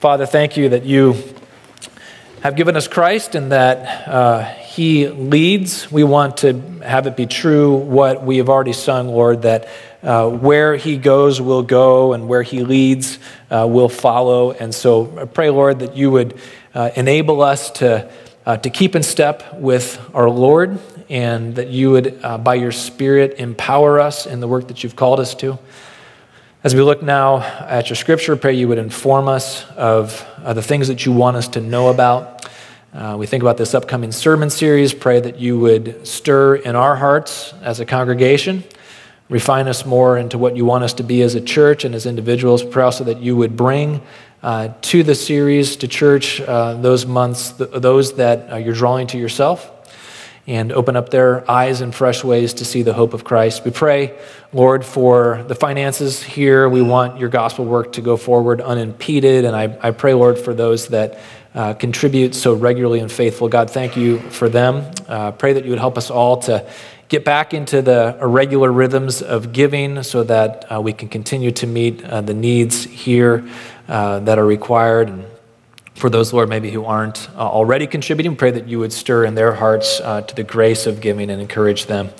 Father, thank you that you have given us Christ and that uh, He leads. We want to have it be true what we have already sung, Lord, that uh, where He goes, we'll go, and where He leads, uh, we'll follow. And so I pray, Lord, that you would uh, enable us to, uh, to keep in step with our Lord and that you would, uh, by your Spirit, empower us in the work that you've called us to. As we look now at your scripture, pray you would inform us of uh, the things that you want us to know about. Uh, we think about this upcoming sermon series. Pray that you would stir in our hearts as a congregation, refine us more into what you want us to be as a church and as individuals. Pray also that you would bring uh, to the series, to church, uh, those months, th- those that uh, you're drawing to yourself and open up their eyes in fresh ways to see the hope of Christ. We pray, Lord, for the finances here. We want your gospel work to go forward unimpeded. And I, I pray, Lord, for those that uh, contribute so regularly and faithful. God, thank you for them. Uh, pray that you would help us all to get back into the irregular rhythms of giving so that uh, we can continue to meet uh, the needs here uh, that are required. And for those, Lord, maybe who aren't uh, already contributing, pray that you would stir in their hearts uh, to the grace of giving and encourage them.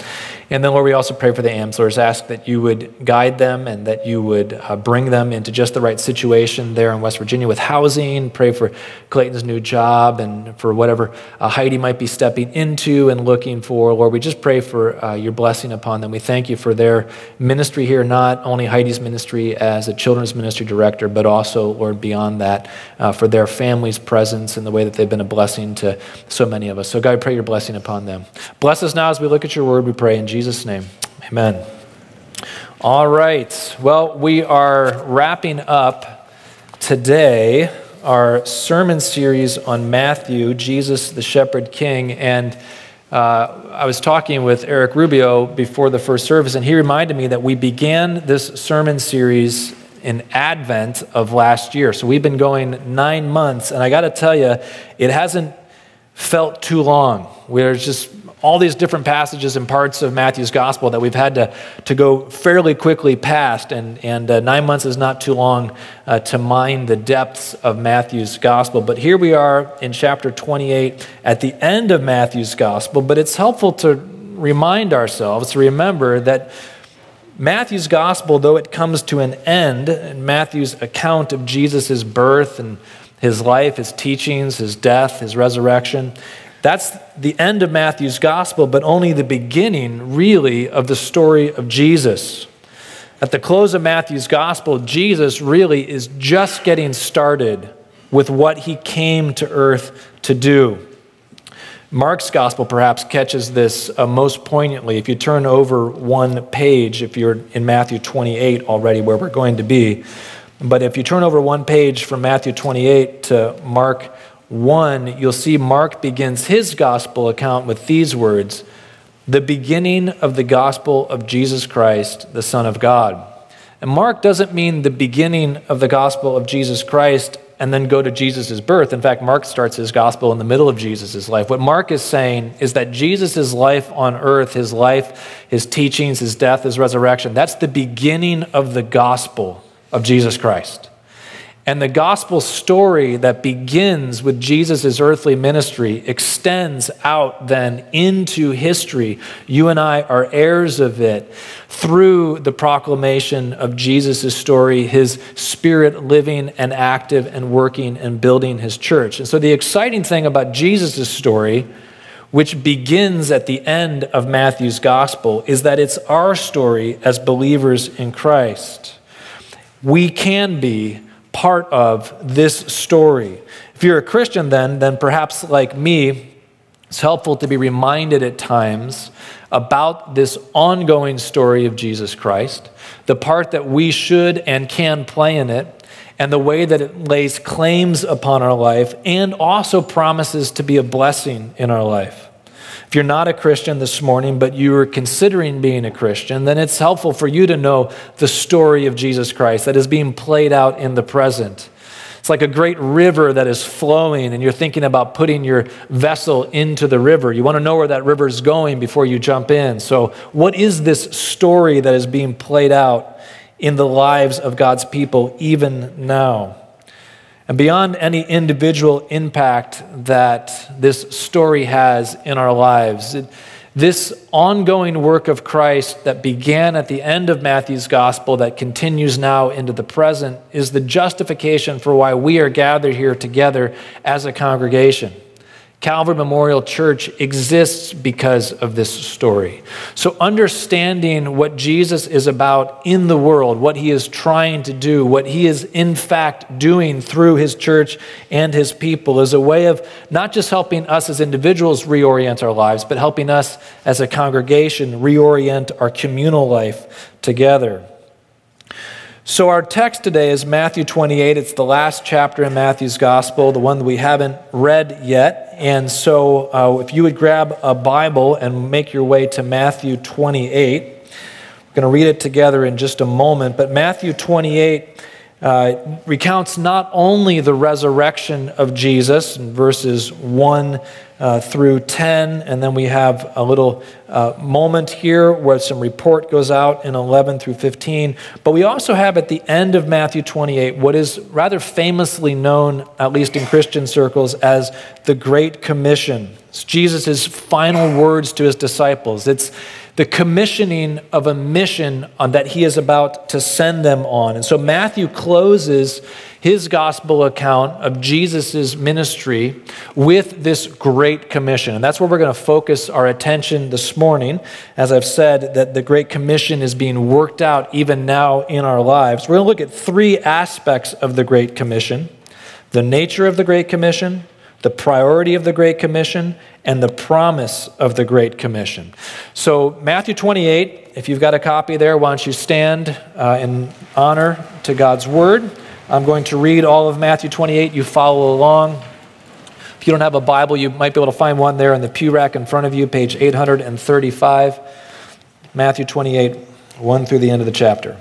And then, Lord, we also pray for the Amslers. Ask that you would guide them and that you would uh, bring them into just the right situation there in West Virginia with housing. Pray for Clayton's new job and for whatever uh, Heidi might be stepping into and looking for. Lord, we just pray for uh, your blessing upon them. We thank you for their ministry here, not only Heidi's ministry as a children's ministry director, but also, Lord, beyond that, uh, for their family's presence and the way that they've been a blessing to so many of us. So, God, I pray your blessing upon them. Bless us now as we look at your word, we pray in Jesus' Jesus' name, amen. All right. Well, we are wrapping up today our sermon series on Matthew, Jesus the Shepherd King. And uh, I was talking with Eric Rubio before the first service, and he reminded me that we began this sermon series in Advent of last year. So we've been going nine months, and I got to tell you, it hasn't felt too long. We're just all these different passages and parts of Matthew's gospel that we've had to, to go fairly quickly past, and, and uh, nine months is not too long uh, to mine the depths of Matthew's gospel. But here we are in chapter 28 at the end of Matthew's gospel, but it's helpful to remind ourselves to remember that Matthew's gospel, though it comes to an end, in Matthew's account of Jesus' birth and his life, his teachings, his death, his resurrection, that's the end of Matthew's gospel, but only the beginning, really, of the story of Jesus. At the close of Matthew's gospel, Jesus really is just getting started with what he came to earth to do. Mark's gospel perhaps catches this uh, most poignantly. If you turn over one page, if you're in Matthew 28 already, where we're going to be, but if you turn over one page from Matthew 28 to Mark 1, you'll see Mark begins his gospel account with these words the beginning of the gospel of Jesus Christ, the Son of God. And Mark doesn't mean the beginning of the gospel of Jesus Christ and then go to Jesus' birth. In fact, Mark starts his gospel in the middle of Jesus' life. What Mark is saying is that Jesus' life on earth, his life, his teachings, his death, his resurrection, that's the beginning of the gospel of Jesus Christ. And the gospel story that begins with Jesus' earthly ministry extends out then into history. You and I are heirs of it through the proclamation of Jesus' story, his spirit living and active and working and building his church. And so the exciting thing about Jesus' story, which begins at the end of Matthew's gospel, is that it's our story as believers in Christ. We can be part of this story. If you're a Christian, then, then perhaps like me, it's helpful to be reminded at times about this ongoing story of Jesus Christ, the part that we should and can play in it, and the way that it lays claims upon our life and also promises to be a blessing in our life. If you're not a Christian this morning, but you are considering being a Christian, then it's helpful for you to know the story of Jesus Christ that is being played out in the present. It's like a great river that is flowing, and you're thinking about putting your vessel into the river. You want to know where that river is going before you jump in. So, what is this story that is being played out in the lives of God's people even now? And beyond any individual impact that this story has in our lives, it, this ongoing work of Christ that began at the end of Matthew's gospel, that continues now into the present, is the justification for why we are gathered here together as a congregation. Calvary Memorial Church exists because of this story. So, understanding what Jesus is about in the world, what he is trying to do, what he is in fact doing through his church and his people, is a way of not just helping us as individuals reorient our lives, but helping us as a congregation reorient our communal life together. So, our text today is Matthew 28. It's the last chapter in Matthew's gospel, the one that we haven't read yet. And so, uh, if you would grab a Bible and make your way to Matthew 28, we're going to read it together in just a moment. But Matthew 28 uh, recounts not only the resurrection of Jesus in verses 1 uh, through 10. And then we have a little uh, moment here where some report goes out in 11 through 15. But we also have at the end of Matthew 28 what is rather famously known, at least in Christian circles, as the Great Commission. It's Jesus' final words to his disciples. It's the commissioning of a mission that he is about to send them on. And so Matthew closes his gospel account of Jesus' ministry with this great commission. And that's where we're going to focus our attention this morning. As I've said, that the great commission is being worked out even now in our lives. We're going to look at three aspects of the great commission the nature of the great commission, the priority of the Great Commission, and the promise of the Great Commission. So, Matthew 28, if you've got a copy there, why don't you stand uh, in honor to God's Word? I'm going to read all of Matthew 28. You follow along. If you don't have a Bible, you might be able to find one there in the pew rack in front of you, page 835. Matthew 28, 1 through the end of the chapter.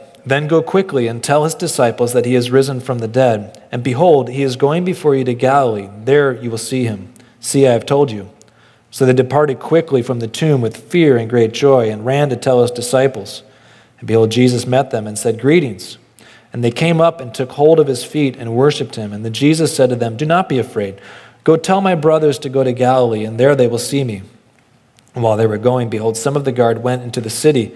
Then go quickly and tell his disciples that he has risen from the dead. And behold, he is going before you to Galilee. There you will see him. See, I have told you. So they departed quickly from the tomb with fear and great joy and ran to tell his disciples. And behold, Jesus met them and said, Greetings. And they came up and took hold of his feet and worshipped him. And then Jesus said to them, Do not be afraid. Go tell my brothers to go to Galilee, and there they will see me. And while they were going, behold, some of the guard went into the city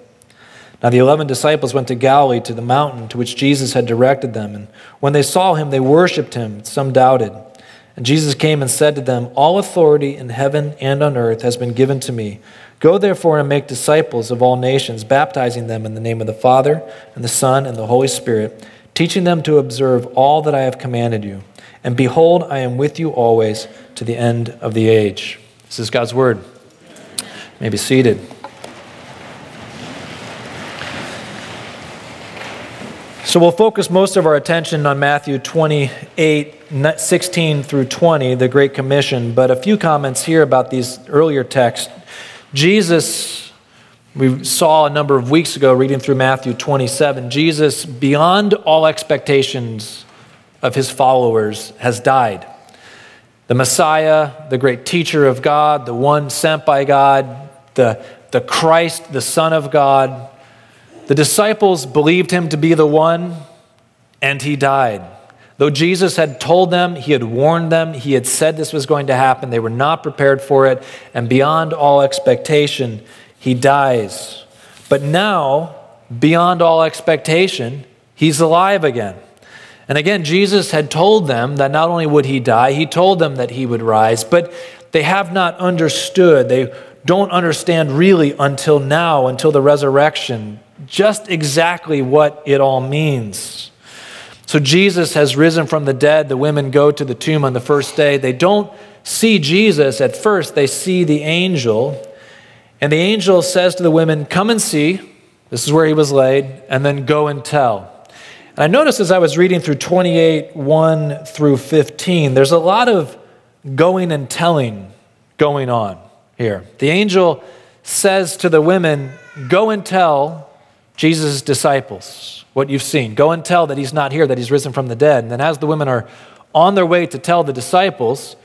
Now the eleven disciples went to Galilee to the mountain to which Jesus had directed them. And when they saw him, they worshipped him. Some doubted. And Jesus came and said to them, All authority in heaven and on earth has been given to me. Go therefore and make disciples of all nations, baptizing them in the name of the Father, and the Son, and the Holy Spirit, teaching them to observe all that I have commanded you. And behold, I am with you always to the end of the age. This is God's word. You may be seated. So we'll focus most of our attention on Matthew 28, 16 through 20, the Great Commission, but a few comments here about these earlier texts. Jesus, we saw a number of weeks ago reading through Matthew 27, Jesus, beyond all expectations, of his followers has died. The Messiah, the great teacher of God, the one sent by God, the, the Christ, the Son of God. The disciples believed him to be the one, and he died. Though Jesus had told them, he had warned them, he had said this was going to happen, they were not prepared for it, and beyond all expectation, he dies. But now, beyond all expectation, he's alive again. And again, Jesus had told them that not only would he die, he told them that he would rise, but they have not understood. They don't understand really until now, until the resurrection, just exactly what it all means. So Jesus has risen from the dead. The women go to the tomb on the first day. They don't see Jesus at first, they see the angel. And the angel says to the women, Come and see. This is where he was laid, and then go and tell. And I noticed as I was reading through 28 1 through 15, there's a lot of going and telling going on here. The angel says to the women, Go and tell Jesus' disciples what you've seen. Go and tell that he's not here, that he's risen from the dead. And then, as the women are on their way to tell the disciples,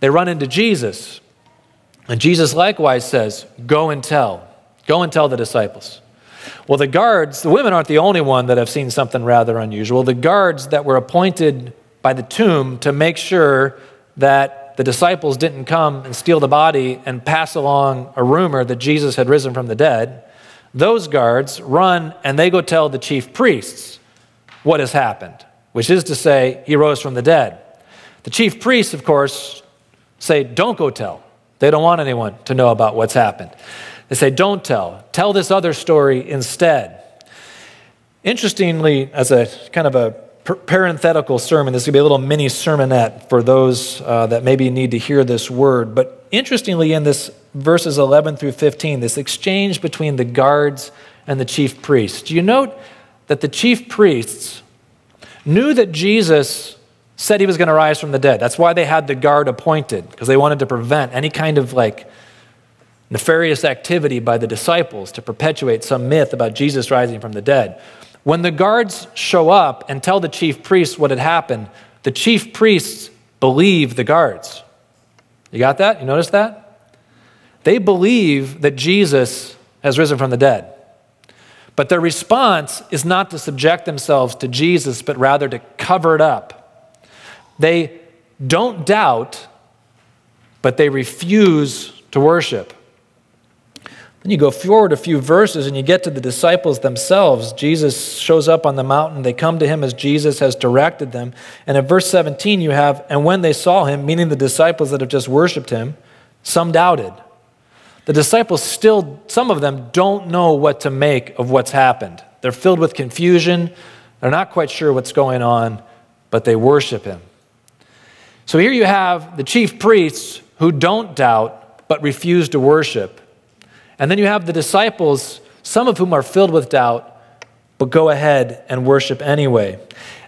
they run into Jesus. And Jesus likewise says, Go and tell. Go and tell the disciples. Well, the guards, the women aren't the only one that have seen something rather unusual. The guards that were appointed by the tomb to make sure that the disciples didn't come and steal the body and pass along a rumor that Jesus had risen from the dead, those guards run and they go tell the chief priests what has happened, which is to say, he rose from the dead. The chief priests, of course, say, Don't go tell. They don't want anyone to know about what's happened. They say, Don't tell. Tell this other story instead. Interestingly, as a kind of a parenthetical sermon, this is going to be a little mini sermonette for those uh, that maybe need to hear this word. But interestingly, in this verses 11 through 15, this exchange between the guards and the chief priests, do you note that the chief priests knew that Jesus said he was going to rise from the dead? That's why they had the guard appointed, because they wanted to prevent any kind of like nefarious activity by the disciples to perpetuate some myth about Jesus rising from the dead. When the guards show up and tell the chief priests what had happened, the chief priests believe the guards. You got that? You notice that? They believe that Jesus has risen from the dead. But their response is not to subject themselves to Jesus, but rather to cover it up. They don't doubt, but they refuse to worship. Then you go forward a few verses and you get to the disciples themselves. Jesus shows up on the mountain. They come to him as Jesus has directed them. And in verse 17, you have, and when they saw him, meaning the disciples that have just worshiped him, some doubted. The disciples still, some of them don't know what to make of what's happened. They're filled with confusion. They're not quite sure what's going on, but they worship him. So here you have the chief priests who don't doubt but refuse to worship. And then you have the disciples, some of whom are filled with doubt, but go ahead and worship anyway.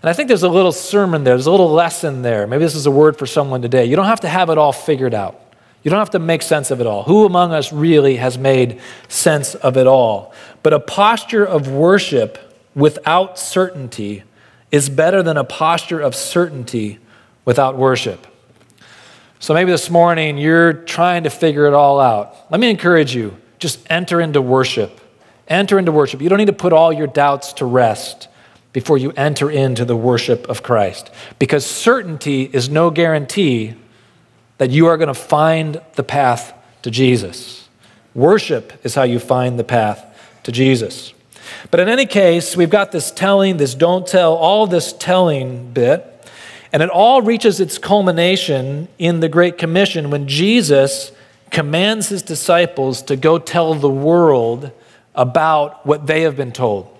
And I think there's a little sermon there, there's a little lesson there. Maybe this is a word for someone today. You don't have to have it all figured out. You don't have to make sense of it all. Who among us really has made sense of it all? But a posture of worship without certainty is better than a posture of certainty without worship. So maybe this morning you're trying to figure it all out. Let me encourage you just enter into worship. Enter into worship. You don't need to put all your doubts to rest before you enter into the worship of Christ. Because certainty is no guarantee that you are going to find the path to Jesus. Worship is how you find the path to Jesus. But in any case, we've got this telling, this don't tell, all this telling bit, and it all reaches its culmination in the Great Commission when Jesus commands his disciples to go tell the world about what they have been told.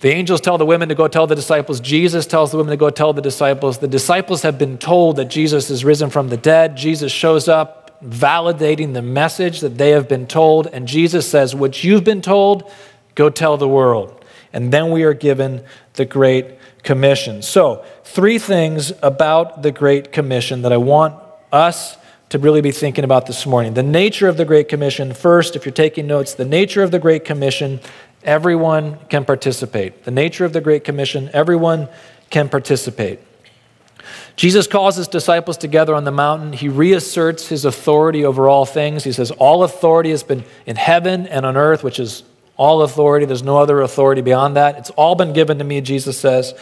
The angels tell the women to go tell the disciples. Jesus tells the women to go tell the disciples. The disciples have been told that Jesus is risen from the dead. Jesus shows up, validating the message that they have been told. And Jesus says, What you've been told, go tell the world. And then we are given the Great Commission. So, three things about the Great Commission that I want us to really be thinking about this morning. The nature of the Great Commission. First, if you're taking notes, the nature of the Great Commission, everyone can participate. The nature of the Great Commission, everyone can participate. Jesus calls his disciples together on the mountain. He reasserts his authority over all things. He says, All authority has been in heaven and on earth, which is all authority. There's no other authority beyond that. It's all been given to me, Jesus says.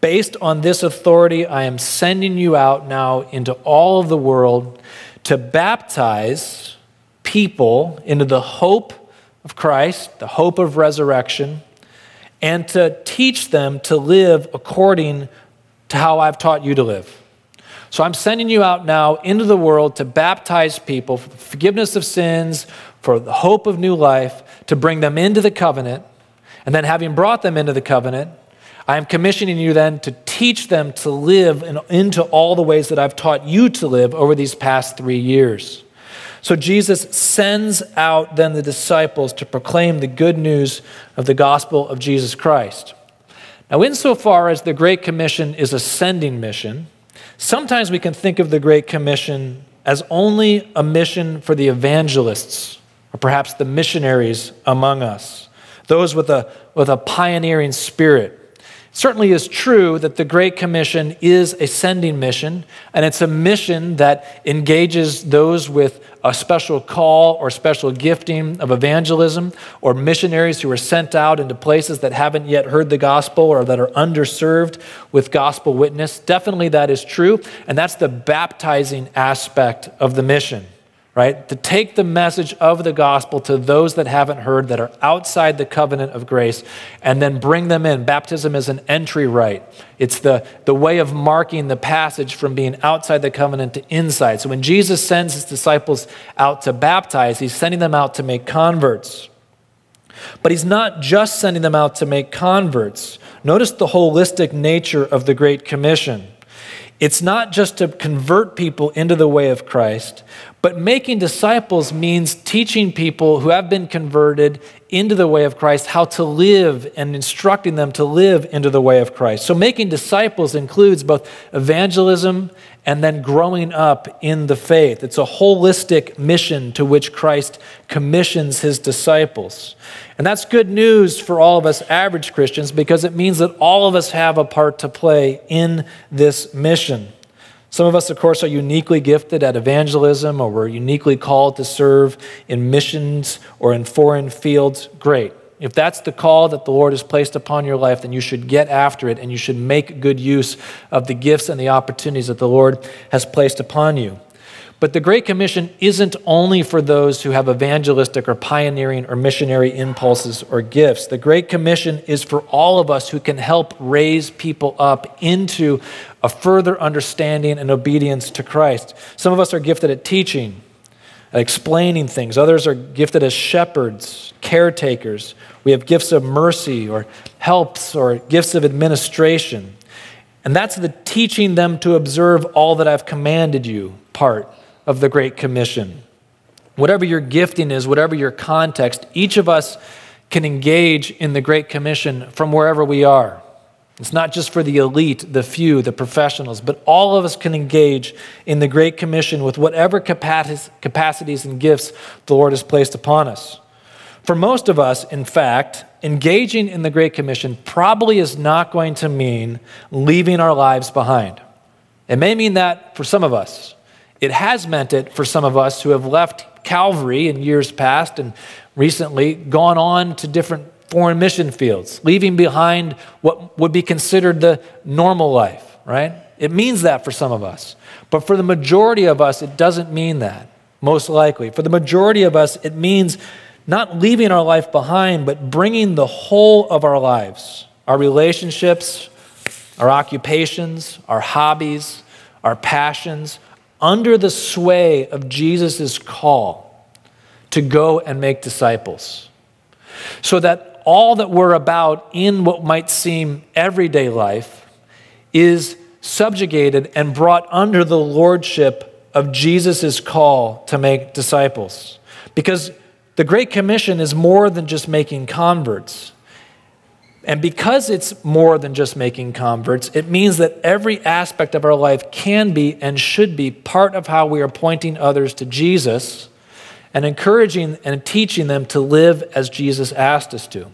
Based on this authority, I am sending you out now into all of the world to baptize people into the hope of Christ, the hope of resurrection, and to teach them to live according to how I've taught you to live. So I'm sending you out now into the world to baptize people for forgiveness of sins, for the hope of new life, to bring them into the covenant. And then, having brought them into the covenant, I am commissioning you then to teach them to live in, into all the ways that I've taught you to live over these past three years. So Jesus sends out then the disciples to proclaim the good news of the gospel of Jesus Christ. Now, insofar as the Great Commission is a sending mission, sometimes we can think of the Great Commission as only a mission for the evangelists, or perhaps the missionaries among us, those with a, with a pioneering spirit certainly is true that the Great Commission is a sending mission, and it's a mission that engages those with a special call or special gifting of evangelism, or missionaries who are sent out into places that haven't yet heard the gospel or that are underserved with gospel witness. Definitely that is true, and that's the baptizing aspect of the mission right? To take the message of the gospel to those that haven't heard, that are outside the covenant of grace, and then bring them in. Baptism is an entry rite, it's the, the way of marking the passage from being outside the covenant to inside. So when Jesus sends his disciples out to baptize, he's sending them out to make converts. But he's not just sending them out to make converts. Notice the holistic nature of the Great Commission. It's not just to convert people into the way of Christ, but making disciples means teaching people who have been converted into the way of Christ how to live and instructing them to live into the way of Christ. So, making disciples includes both evangelism and then growing up in the faith. It's a holistic mission to which Christ commissions his disciples. And that's good news for all of us average Christians because it means that all of us have a part to play in this mission. Some of us, of course, are uniquely gifted at evangelism or we're uniquely called to serve in missions or in foreign fields. Great. If that's the call that the Lord has placed upon your life, then you should get after it and you should make good use of the gifts and the opportunities that the Lord has placed upon you. But the Great Commission isn't only for those who have evangelistic or pioneering or missionary impulses or gifts. The Great Commission is for all of us who can help raise people up into a further understanding and obedience to Christ. Some of us are gifted at teaching, at explaining things, others are gifted as shepherds, caretakers. We have gifts of mercy or helps or gifts of administration. And that's the teaching them to observe all that I've commanded you part of the Great Commission. Whatever your gifting is, whatever your context, each of us can engage in the Great Commission from wherever we are. It's not just for the elite, the few, the professionals, but all of us can engage in the Great Commission with whatever capacities and gifts the Lord has placed upon us. For most of us, in fact, engaging in the Great Commission probably is not going to mean leaving our lives behind. It may mean that for some of us. It has meant it for some of us who have left Calvary in years past and recently gone on to different foreign mission fields, leaving behind what would be considered the normal life, right? It means that for some of us. But for the majority of us, it doesn't mean that, most likely. For the majority of us, it means not leaving our life behind, but bringing the whole of our lives, our relationships, our occupations, our hobbies, our passions, under the sway of Jesus' call to go and make disciples. So that all that we're about in what might seem everyday life is subjugated and brought under the lordship of Jesus' call to make disciples. Because the Great Commission is more than just making converts. And because it's more than just making converts, it means that every aspect of our life can be and should be part of how we are pointing others to Jesus and encouraging and teaching them to live as Jesus asked us to.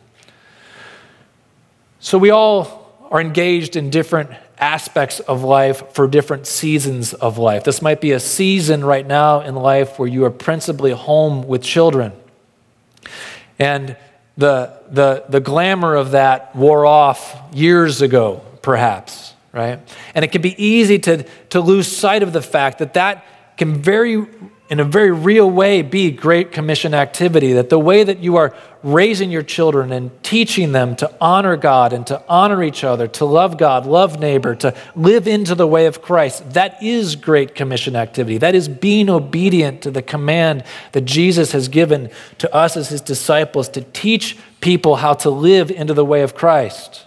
So we all are engaged in different aspects of life for different seasons of life. This might be a season right now in life where you are principally home with children. And the, the, the glamour of that wore off years ago, perhaps, right? And it can be easy to, to lose sight of the fact that that can very, in a very real way, be Great Commission activity. That the way that you are raising your children and teaching them to honor God and to honor each other, to love God, love neighbor, to live into the way of Christ, that is Great Commission activity. That is being obedient to the command that Jesus has given to us as his disciples to teach people how to live into the way of Christ.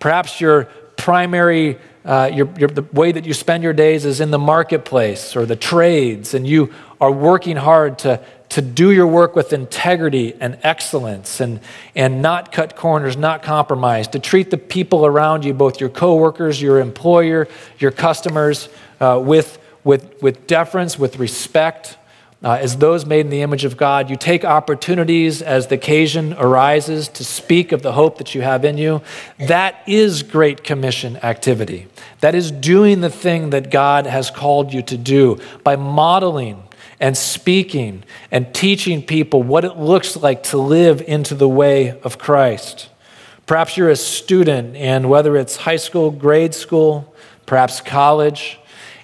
Perhaps your primary uh, your, your, the way that you spend your days is in the marketplace or the trades, and you are working hard to, to do your work with integrity and excellence and, and not cut corners, not compromise, to treat the people around you, both your coworkers, your employer, your customers, uh, with, with, with deference, with respect, uh, as those made in the image of God. You take opportunities as the occasion arises to speak of the hope that you have in you. That is Great Commission activity. That is doing the thing that God has called you to do by modeling and speaking and teaching people what it looks like to live into the way of Christ. Perhaps you're a student, and whether it's high school, grade school, perhaps college,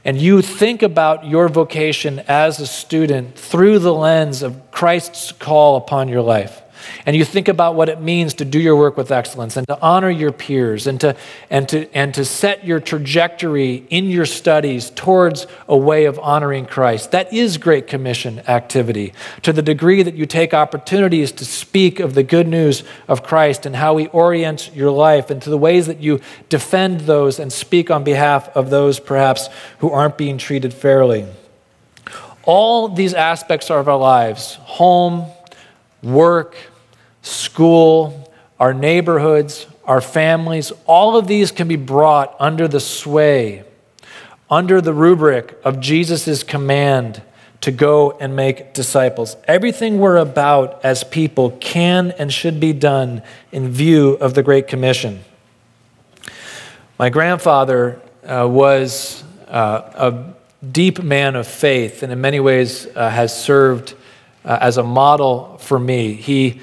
and you think about your vocation as a student through the lens of Christ's call upon your life and you think about what it means to do your work with excellence and to honor your peers and to, and to, and to set your trajectory in your studies towards a way of honoring Christ, that is Great Commission activity. To the degree that you take opportunities to speak of the good news of Christ and how He orients your life, and to the ways that you defend those and speak on behalf of those perhaps who aren't being treated fairly. All these aspects of our lives home, work, school, our neighborhoods, our families, all of these can be brought under the sway, under the rubric of Jesus' command to go and make disciples. Everything we're about as people can and should be done in view of the Great Commission. My grandfather uh, was uh, a deep man of faith and in many ways uh, has served uh, as a model for me. He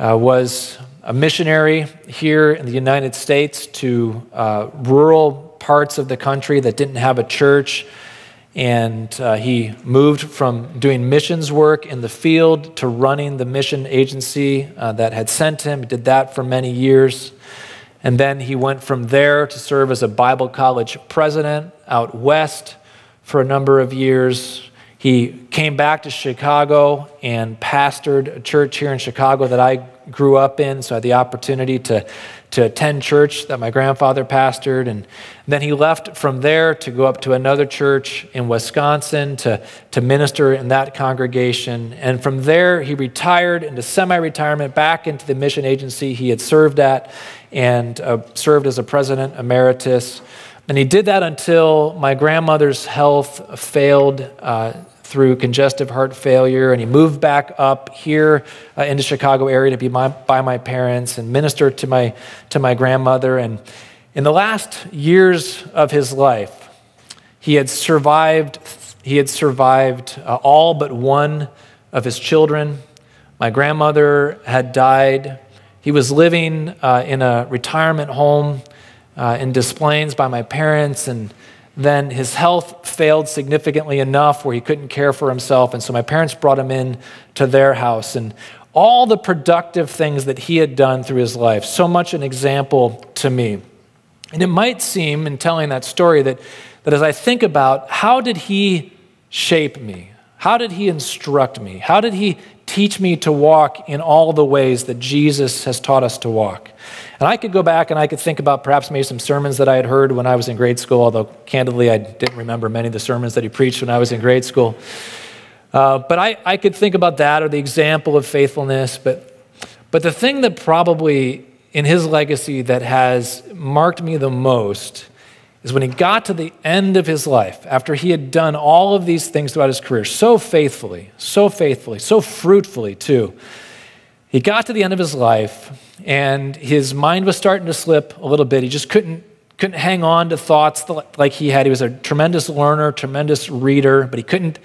uh, was a missionary here in the United States to uh, rural parts of the country that didn't have a church. And uh, he moved from doing missions work in the field to running the mission agency uh, that had sent him. Did that for many years. And then he went from there to serve as a Bible college president out west for a number of years. He came back to Chicago and pastored a church here in Chicago that I grew up in, so I had the opportunity to, to attend church that my grandfather pastored. And then he left from there to go up to another church in Wisconsin to, to minister in that congregation. And from there, he retired into semi retirement back into the mission agency he had served at and uh, served as a president emeritus. And he did that until my grandmother's health failed uh, through congestive heart failure, and he moved back up here uh, into Chicago area to be my, by my parents and minister to my to my grandmother. And in the last years of his life, he had survived. He had survived uh, all but one of his children. My grandmother had died. He was living uh, in a retirement home uh, in Des Plaines by my parents, and then his health failed significantly enough where he couldn't care for himself. And so my parents brought him in to their house. And all the productive things that he had done through his life, so much an example to me. And it might seem, in telling that story, that, that as I think about how did he shape me? How did he instruct me? How did he teach me to walk in all the ways that Jesus has taught us to walk? And I could go back and I could think about perhaps maybe some sermons that I had heard when I was in grade school, although candidly I didn't remember many of the sermons that he preached when I was in grade school. Uh, but I, I could think about that or the example of faithfulness. But, but the thing that probably in his legacy that has marked me the most is when he got to the end of his life, after he had done all of these things throughout his career so faithfully, so faithfully, so fruitfully too. He got to the end of his life and his mind was starting to slip a little bit. He just couldn't couldn't hang on to thoughts like he had. He was a tremendous learner, tremendous reader, but he couldn't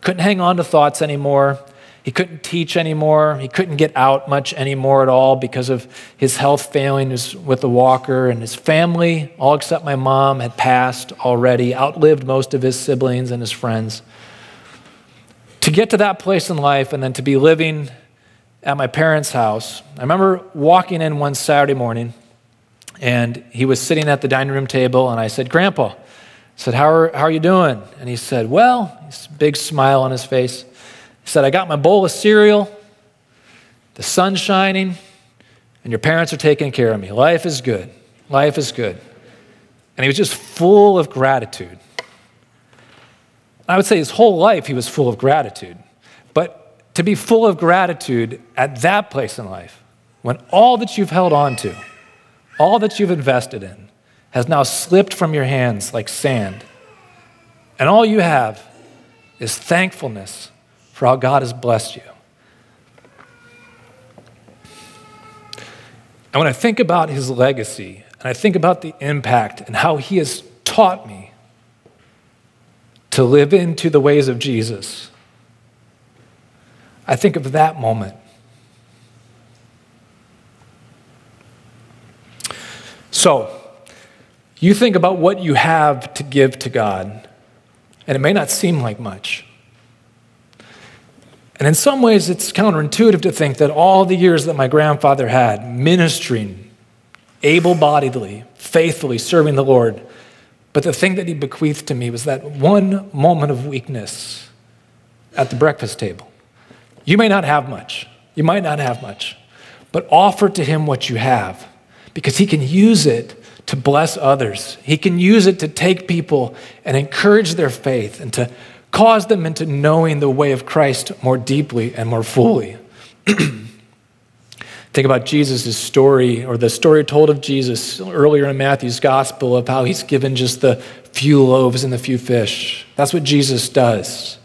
couldn't hang on to thoughts anymore. He couldn't teach anymore. He couldn't get out much anymore at all because of his health failing with the walker. And his family, all except my mom, had passed already, outlived most of his siblings and his friends. to get to that place in life and then to be living at my parents' house, I remember walking in one Saturday morning and he was sitting at the dining room table and I said, Grandpa, I said, how are, how are you doing? And he said, Well, big smile on his face. He said, I got my bowl of cereal, the sun's shining, and your parents are taking care of me. Life is good. Life is good. And he was just full of gratitude. I would say his whole life he was full of gratitude. To be full of gratitude at that place in life, when all that you've held on to, all that you've invested in, has now slipped from your hands like sand, and all you have is thankfulness for how God has blessed you. And when I think about his legacy, and I think about the impact and how he has taught me to live into the ways of Jesus, I think of that moment. So, you think about what you have to give to God, and it may not seem like much. And in some ways, it's counterintuitive to think that all the years that my grandfather had ministering, able bodiedly, faithfully serving the Lord, but the thing that he bequeathed to me was that one moment of weakness at the breakfast table. You may not have much, you might not have much, but offer to him what you have because he can use it to bless others. He can use it to take people and encourage their faith and to cause them into knowing the way of Christ more deeply and more fully. Think about Jesus' story, or the story told of Jesus earlier in Matthew's gospel of how he's given just the few loaves and the few fish. That's what Jesus does.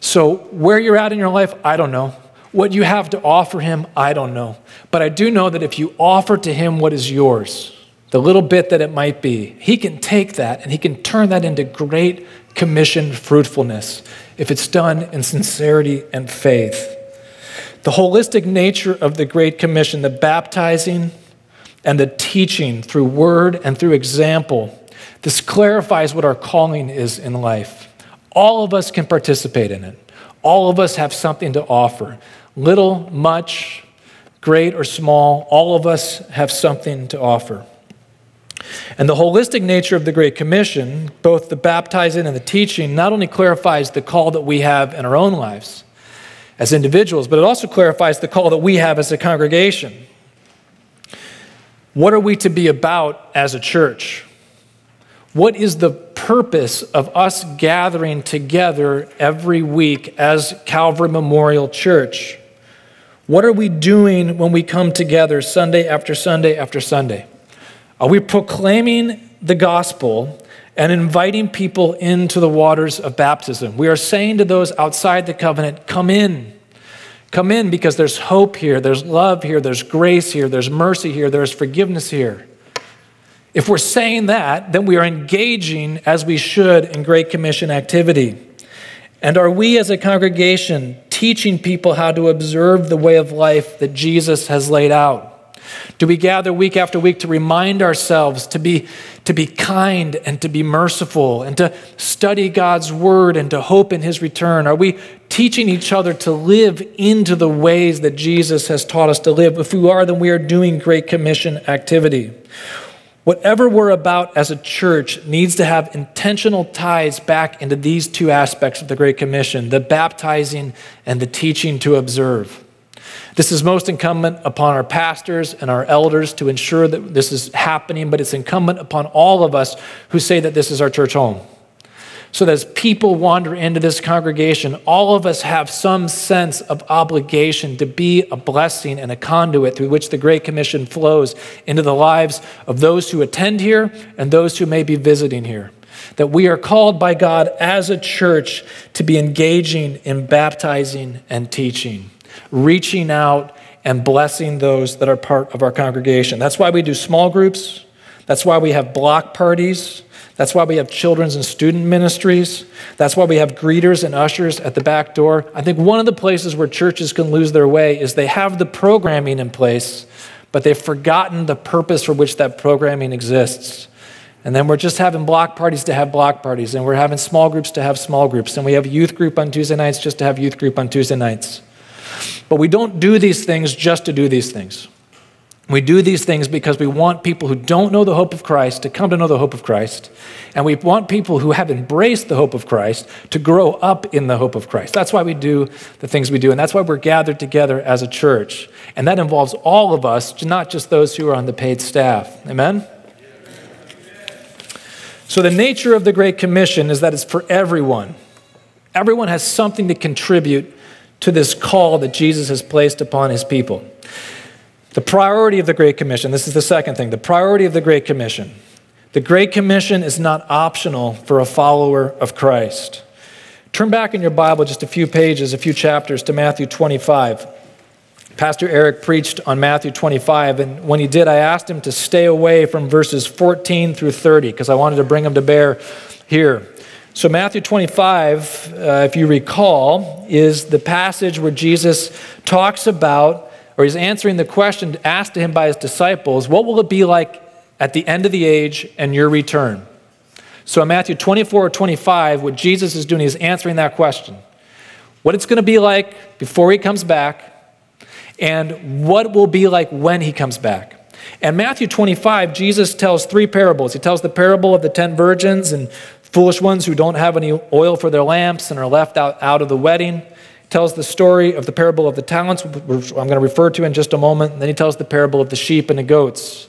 So, where you're at in your life, I don't know. What you have to offer him, I don't know. But I do know that if you offer to him what is yours, the little bit that it might be, he can take that and he can turn that into great commission fruitfulness if it's done in sincerity and faith. The holistic nature of the Great Commission, the baptizing and the teaching through word and through example, this clarifies what our calling is in life. All of us can participate in it. All of us have something to offer. Little, much, great, or small, all of us have something to offer. And the holistic nature of the Great Commission, both the baptizing and the teaching, not only clarifies the call that we have in our own lives as individuals, but it also clarifies the call that we have as a congregation. What are we to be about as a church? What is the purpose of us gathering together every week as Calvary Memorial Church? What are we doing when we come together Sunday after Sunday after Sunday? Are we proclaiming the gospel and inviting people into the waters of baptism? We are saying to those outside the covenant, come in. Come in because there's hope here, there's love here, there's grace here, there's mercy here, there's forgiveness here. If we're saying that, then we are engaging as we should in Great Commission activity. And are we as a congregation teaching people how to observe the way of life that Jesus has laid out? Do we gather week after week to remind ourselves to be, to be kind and to be merciful and to study God's word and to hope in his return? Are we teaching each other to live into the ways that Jesus has taught us to live? If we are, then we are doing Great Commission activity. Whatever we're about as a church needs to have intentional ties back into these two aspects of the Great Commission the baptizing and the teaching to observe. This is most incumbent upon our pastors and our elders to ensure that this is happening, but it's incumbent upon all of us who say that this is our church home. So that as people wander into this congregation, all of us have some sense of obligation to be a blessing and a conduit through which the Great Commission flows into the lives of those who attend here and those who may be visiting here. That we are called by God as a church to be engaging in baptizing and teaching reaching out and blessing those that are part of our congregation. That's why we do small groups. That's why we have block parties. That's why we have children's and student ministries. That's why we have greeters and ushers at the back door. I think one of the places where churches can lose their way is they have the programming in place, but they've forgotten the purpose for which that programming exists. And then we're just having block parties to have block parties, and we're having small groups to have small groups, and we have youth group on Tuesday nights just to have youth group on Tuesday nights. But we don't do these things just to do these things. We do these things because we want people who don't know the hope of Christ to come to know the hope of Christ. And we want people who have embraced the hope of Christ to grow up in the hope of Christ. That's why we do the things we do. And that's why we're gathered together as a church. And that involves all of us, not just those who are on the paid staff. Amen? So, the nature of the Great Commission is that it's for everyone. Everyone has something to contribute to this call that Jesus has placed upon his people. The priority of the Great Commission, this is the second thing, the priority of the Great Commission. The Great Commission is not optional for a follower of Christ. Turn back in your Bible just a few pages, a few chapters to Matthew 25. Pastor Eric preached on Matthew 25, and when he did, I asked him to stay away from verses 14 through 30 because I wanted to bring them to bear here. So, Matthew 25, uh, if you recall, is the passage where Jesus talks about or he's answering the question asked to him by his disciples what will it be like at the end of the age and your return? So in Matthew 24 or 25, what Jesus is doing is answering that question what it's going to be like before he comes back, and what will be like when he comes back. And Matthew 25, Jesus tells three parables. He tells the parable of the ten virgins and foolish ones who don't have any oil for their lamps and are left out, out of the wedding tells the story of the parable of the talents, which I'm going to refer to in just a moment. And then he tells the parable of the sheep and the goats.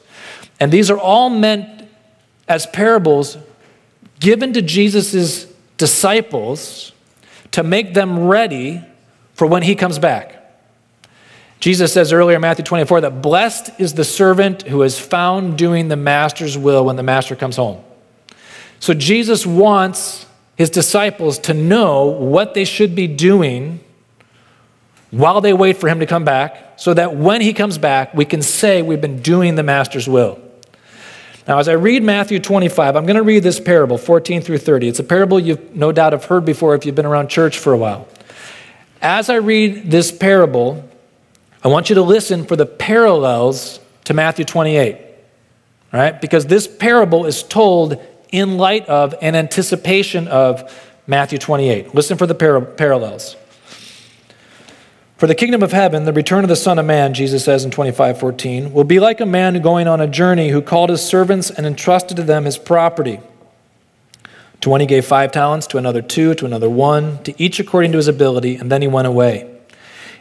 And these are all meant as parables given to Jesus' disciples to make them ready for when he comes back. Jesus says earlier in Matthew 24 that blessed is the servant who is found doing the master's will when the master comes home. So Jesus wants his disciples to know what they should be doing while they wait for him to come back, so that when he comes back, we can say we've been doing the master's will. Now, as I read Matthew 25, I'm going to read this parable, 14 through 30. It's a parable you've no doubt have heard before if you've been around church for a while. As I read this parable, I want you to listen for the parallels to Matthew 28, right? Because this parable is told in light of and anticipation of Matthew 28. Listen for the par- parallels. For the kingdom of heaven, the return of the Son of Man, Jesus says in 25 14, will be like a man going on a journey who called his servants and entrusted to them his property. To one he gave five talents, to another two, to another one, to each according to his ability, and then he went away.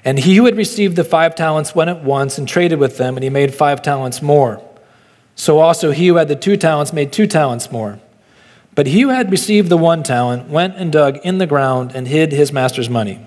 And he who had received the five talents went at once and traded with them, and he made five talents more. So also he who had the two talents made two talents more. But he who had received the one talent went and dug in the ground and hid his master's money.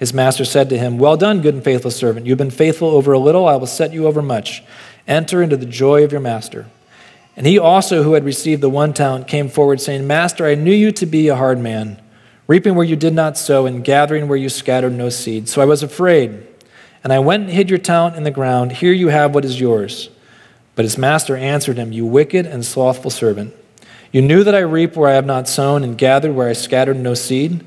His master said to him, Well done, good and faithful servant. You've been faithful over a little, I will set you over much. Enter into the joy of your master. And he also, who had received the one talent, came forward, saying, Master, I knew you to be a hard man, reaping where you did not sow, and gathering where you scattered no seed. So I was afraid. And I went and hid your talent in the ground. Here you have what is yours. But his master answered him, You wicked and slothful servant. You knew that I reap where I have not sown, and gathered where I scattered no seed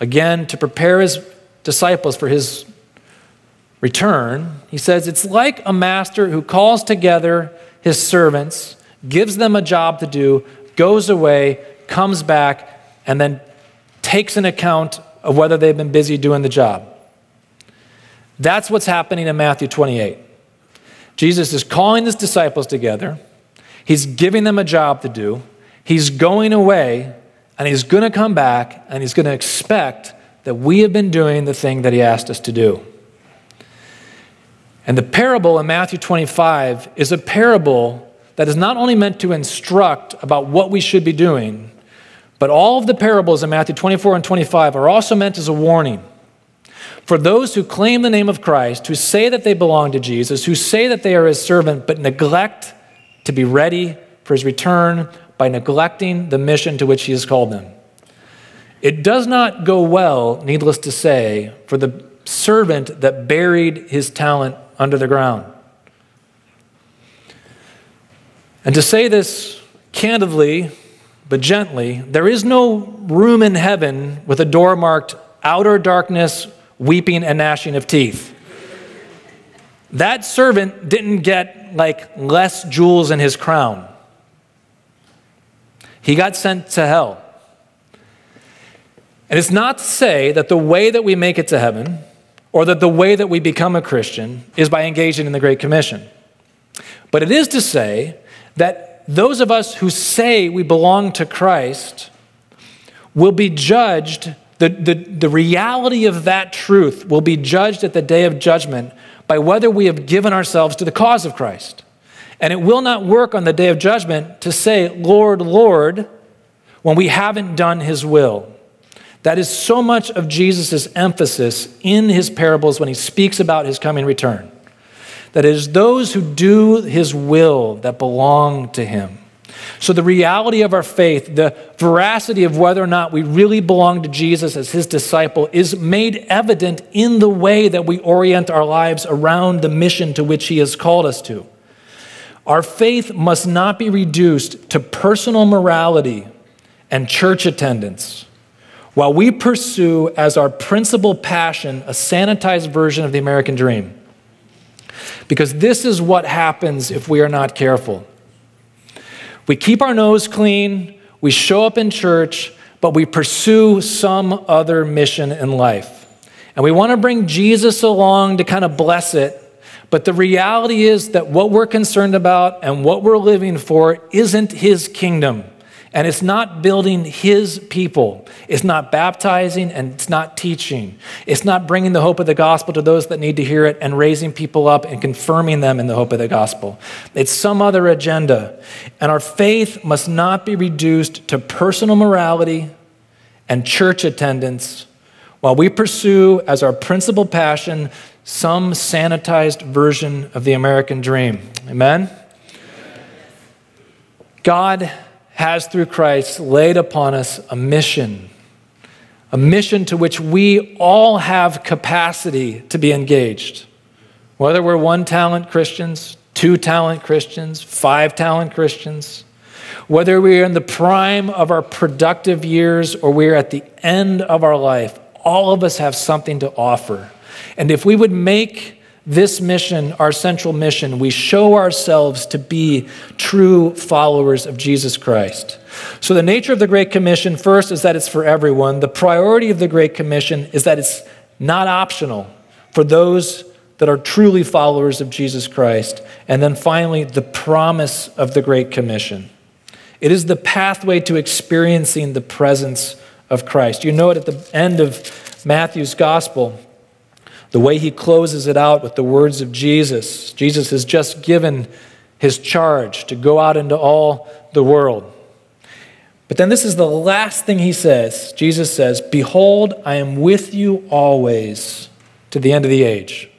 Again, to prepare his disciples for his return, he says it's like a master who calls together his servants, gives them a job to do, goes away, comes back, and then takes an account of whether they've been busy doing the job. That's what's happening in Matthew 28. Jesus is calling his disciples together. He's giving them a job to do. He's going away, and he's going to come back and he's going to expect that we have been doing the thing that he asked us to do. And the parable in Matthew 25 is a parable that is not only meant to instruct about what we should be doing, but all of the parables in Matthew 24 and 25 are also meant as a warning for those who claim the name of Christ, who say that they belong to Jesus, who say that they are his servant, but neglect to be ready for his return by neglecting the mission to which he has called them. It does not go well, needless to say, for the servant that buried his talent under the ground. And to say this candidly, but gently, there is no room in heaven with a door marked outer darkness weeping and gnashing of teeth. That servant didn't get like less jewels in his crown. He got sent to hell. And it's not to say that the way that we make it to heaven or that the way that we become a Christian is by engaging in the Great Commission. But it is to say that those of us who say we belong to Christ will be judged the, the, the reality of that truth will be judged at the day of judgment by whether we have given ourselves to the cause of Christ. And it will not work on the day of judgment to say, Lord, Lord, when we haven't done his will. That is so much of Jesus' emphasis in his parables when he speaks about his coming return. That it is those who do his will that belong to him. So, the reality of our faith, the veracity of whether or not we really belong to Jesus as his disciple, is made evident in the way that we orient our lives around the mission to which he has called us to. Our faith must not be reduced to personal morality and church attendance while we pursue as our principal passion a sanitized version of the American dream. Because this is what happens if we are not careful. We keep our nose clean, we show up in church, but we pursue some other mission in life. And we want to bring Jesus along to kind of bless it. But the reality is that what we're concerned about and what we're living for isn't his kingdom. And it's not building his people. It's not baptizing and it's not teaching. It's not bringing the hope of the gospel to those that need to hear it and raising people up and confirming them in the hope of the gospel. It's some other agenda. And our faith must not be reduced to personal morality and church attendance while we pursue as our principal passion some sanitized version of the American dream. Amen? God has, through Christ, laid upon us a mission, a mission to which we all have capacity to be engaged. Whether we're one talent Christians, two talent Christians, five talent Christians, whether we're in the prime of our productive years or we're at the end of our life, all of us have something to offer. And if we would make this mission, our central mission, we show ourselves to be true followers of Jesus Christ. So, the nature of the Great Commission, first, is that it's for everyone. The priority of the Great Commission is that it's not optional for those that are truly followers of Jesus Christ. And then finally, the promise of the Great Commission. It is the pathway to experiencing the presence of Christ. You know it at the end of Matthew's gospel. The way he closes it out with the words of Jesus. Jesus has just given his charge to go out into all the world. But then this is the last thing he says. Jesus says, Behold, I am with you always to the end of the age.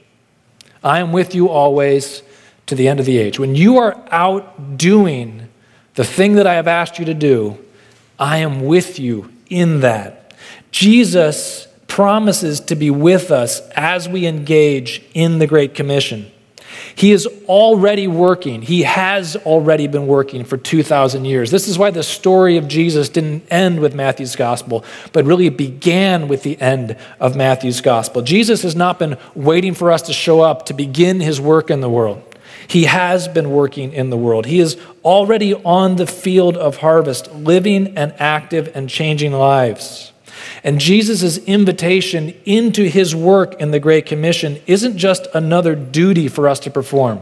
I am with you always to the end of the age. When you are out doing the thing that I have asked you to do, I am with you in that. Jesus promises to be with us as we engage in the Great Commission. He is already working. He has already been working for 2,000 years. This is why the story of Jesus didn't end with Matthew's gospel, but really began with the end of Matthew's gospel. Jesus has not been waiting for us to show up to begin his work in the world. He has been working in the world. He is already on the field of harvest, living and active and changing lives. And Jesus' invitation into his work in the Great Commission isn't just another duty for us to perform,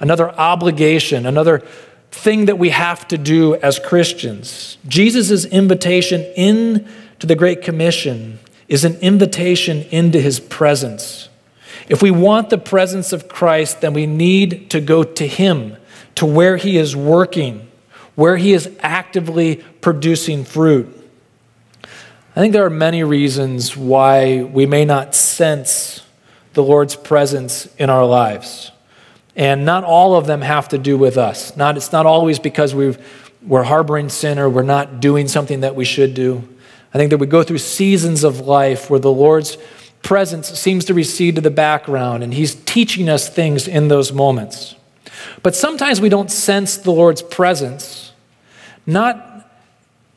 another obligation, another thing that we have to do as Christians. Jesus' invitation into the Great Commission is an invitation into his presence. If we want the presence of Christ, then we need to go to him, to where he is working, where he is actively producing fruit. I think there are many reasons why we may not sense the Lord's presence in our lives. And not all of them have to do with us. Not, it's not always because we we're harboring sin or we're not doing something that we should do. I think that we go through seasons of life where the Lord's presence seems to recede to the background and He's teaching us things in those moments. But sometimes we don't sense the Lord's presence, not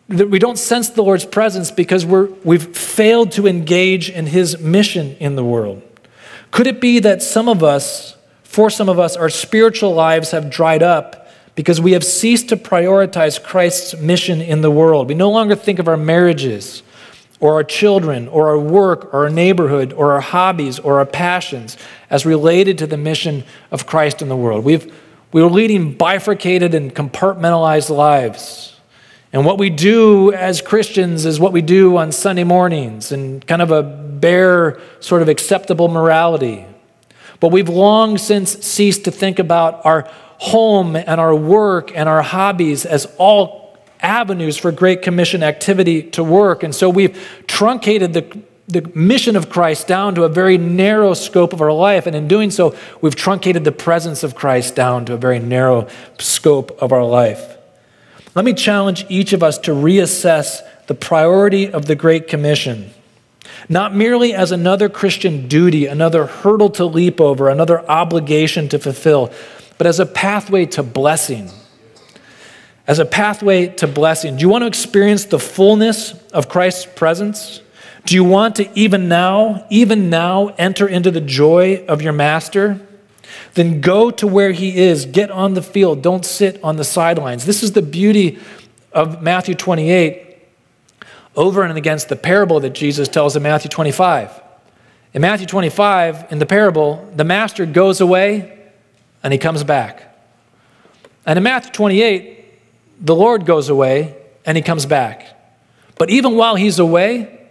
that we don't sense the Lord's presence because we're, we've failed to engage in His mission in the world. Could it be that some of us for some of us, our spiritual lives have dried up because we have ceased to prioritize Christ's mission in the world. We no longer think of our marriages or our children or our work or our neighborhood or our hobbies or our passions as related to the mission of Christ in the world. We've, we are leading bifurcated and compartmentalized lives. And what we do as Christians is what we do on Sunday mornings and kind of a bare, sort of acceptable morality. But we've long since ceased to think about our home and our work and our hobbies as all avenues for Great Commission activity to work. And so we've truncated the, the mission of Christ down to a very narrow scope of our life. And in doing so, we've truncated the presence of Christ down to a very narrow scope of our life. Let me challenge each of us to reassess the priority of the Great Commission not merely as another Christian duty, another hurdle to leap over, another obligation to fulfill, but as a pathway to blessing. As a pathway to blessing. Do you want to experience the fullness of Christ's presence? Do you want to even now, even now, enter into the joy of your master? Then go to where he is. Get on the field. Don't sit on the sidelines. This is the beauty of Matthew 28 over and against the parable that Jesus tells in Matthew 25. In Matthew 25, in the parable, the master goes away and he comes back. And in Matthew 28, the Lord goes away and he comes back. But even while he's away,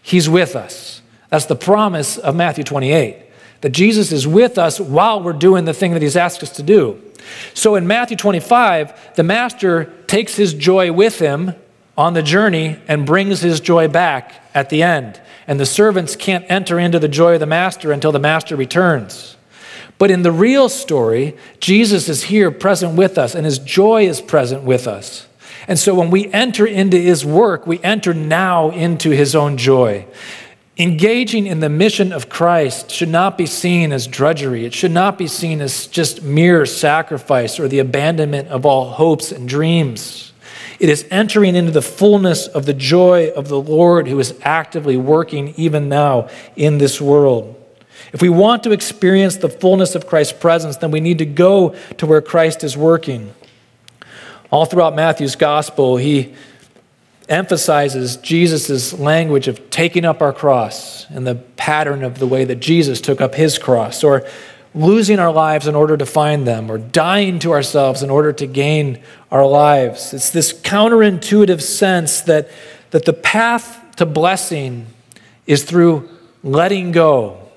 he's with us. That's the promise of Matthew 28 that Jesus is with us while we're doing the thing that he's asked us to do. So in Matthew 25, the master takes his joy with him on the journey and brings his joy back at the end. And the servants can't enter into the joy of the master until the master returns. But in the real story, Jesus is here present with us, and his joy is present with us. And so when we enter into his work, we enter now into his own joy. Engaging in the mission of Christ should not be seen as drudgery. It should not be seen as just mere sacrifice or the abandonment of all hopes and dreams. It is entering into the fullness of the joy of the Lord who is actively working even now in this world. If we want to experience the fullness of Christ's presence, then we need to go to where Christ is working. All throughout Matthew's gospel, he emphasizes Jesus' language of taking up our cross and the pattern of the way that Jesus took up his cross, or losing our lives in order to find them or dying to ourselves in order to gain our lives. It's this counterintuitive sense that, that the path to blessing is through letting go,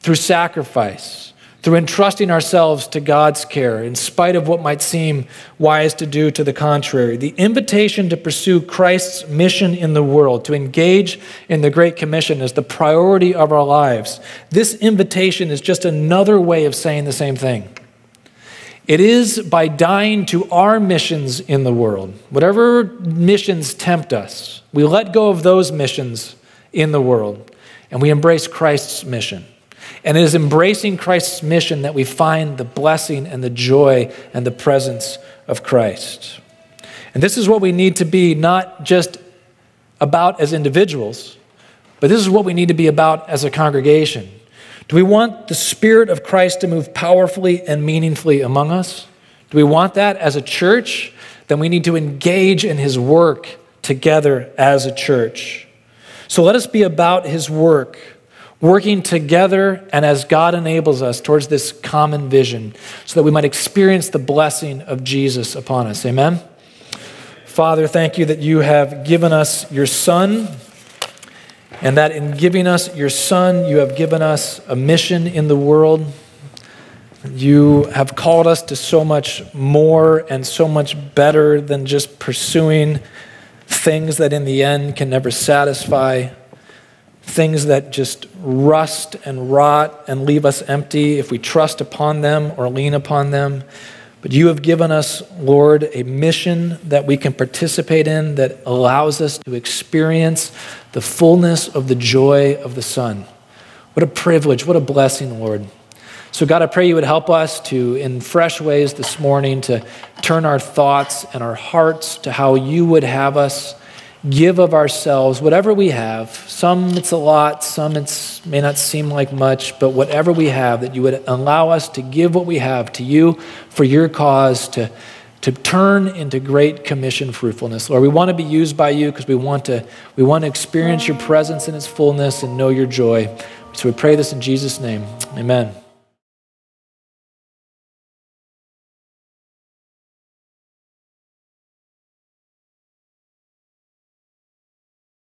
through sacrifice through entrusting ourselves to God's care, in spite of what might seem wise to do to the contrary. The invitation to pursue Christ's mission in the world, to engage in the Great Commission, is the priority of our lives. This invitation is just another way of saying the same thing. It is by dying to our missions in the world, whatever missions tempt us, we let go of those missions in the world and we embrace Christ's mission. And it is embracing Christ's mission that we find the blessing and the joy and the presence of Christ. And this is what we need to be not just about as individuals, but this is what we need to be about as a congregation. Do we want the Spirit of Christ to move powerfully and meaningfully among us? Do we want that as a church? Then we need to engage in His work together as a church. So let us be about His work working together and as God enables us towards this common vision so that we might experience the blessing of Jesus upon us. Amen. Father, thank you that you have given us your Son, and that in giving us your Son, you have given us a mission in the world. You have called us to so much more and so much better than just pursuing things that in the end can never satisfy, things that just rust and rot and leave us empty if we trust upon them or lean upon them. But you have given us, Lord, a mission that we can participate in that allows us to experience the fullness of the joy of the Son. What a privilege, what a blessing, Lord. So, God, I pray you would help us to, in fresh ways this morning, to turn our thoughts and our hearts to how you would have us give of ourselves, whatever we have. Some it's a lot, some it may not seem like much, but whatever we have, that you would allow us to give what we have to you for your cause, to, to turn into great commission fruitfulness. Lord, we want to be used by you because we want to we want to experience your presence in its fullness and know your joy. So we pray this in Jesus' name. Amen.